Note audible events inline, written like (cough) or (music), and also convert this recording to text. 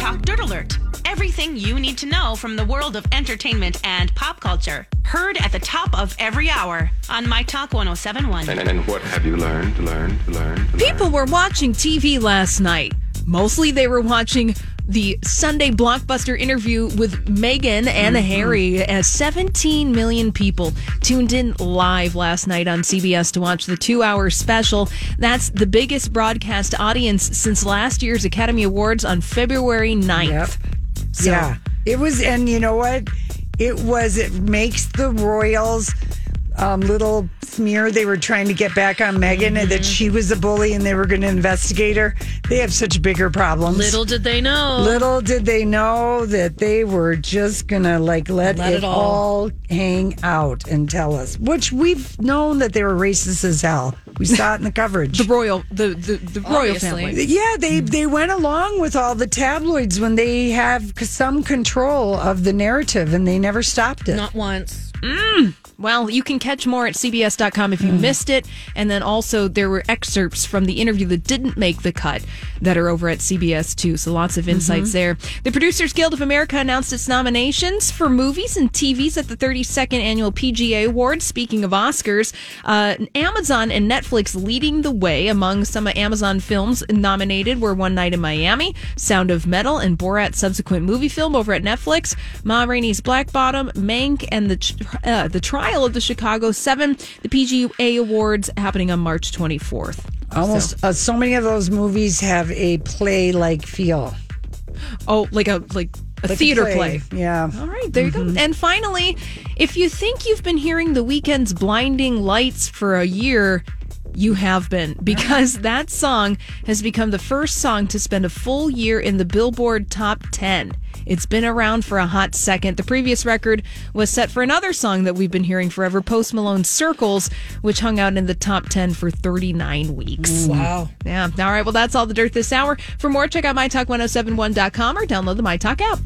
This is a My Talk Dirt Alert. Everything you need to know from the world of entertainment and pop culture. Heard at the top of every hour on My Talk 1071. And, and what have you learned, learned, learned, learned? People were watching TV last night. Mostly they were watching the Sunday blockbuster interview with Meghan and Mm-hmm. Harry as 17 million people tuned in live last night on CBS to watch the two hour special. That's the biggest broadcast audience since last year's Academy Awards on February 9th. Yep. So- yeah. It was, and you know what? It was, it makes the Royals um, little smear they were trying to get back on Meghan and that she was a bully and they were going to investigate her. They have such bigger problems. Little did they know. Little did they know that they were just gonna like let, Let it, it all- all hang out and tell us, which we've known that they were racist as hell. We saw it in the coverage. (laughs) the royal, the, the, the royal family. Yeah, they they went along with all the tabloids when they have some control of the narrative, and they never stopped it. Not once. Mm. Well, you can catch more at CBS.com if you mm. missed it. And then also, there were excerpts from the interview that didn't make the cut that are over at CBS too. So lots of insights mm-hmm. there. The Producers Guild of America announced its nominations for movies and TVs at the 32nd Annual PGA Awards. Speaking of Oscars, uh, Amazon and Netflix leading the way among some of Amazon films nominated were One Night in Miami, Sound of Metal, and Borat's subsequent movie film over at Netflix. Ma Rainey's Black Bottom, Mank, and the tr- uh, the Trial of the Chicago Seven. The PGA Awards happening on March 24th. Almost uh, so many of those movies have a play like feel. Oh, like a like a Like a theater play. Yeah. All right, there you Mm-hmm. go. And finally, if you think you've been hearing the Weeknd's blinding lights for a year, you have been because (laughs) that song has become the first song to spend a full year in the Billboard top 10. It's been around for a hot second. The previous record was set for another song that we've been hearing forever, Post Malone's Circles, which hung out in the top 10 for 39 weeks. Wow. Yeah. All right. Well, that's all the dirt this hour. For more, check out mytalk1071.com or download the MyTalk app.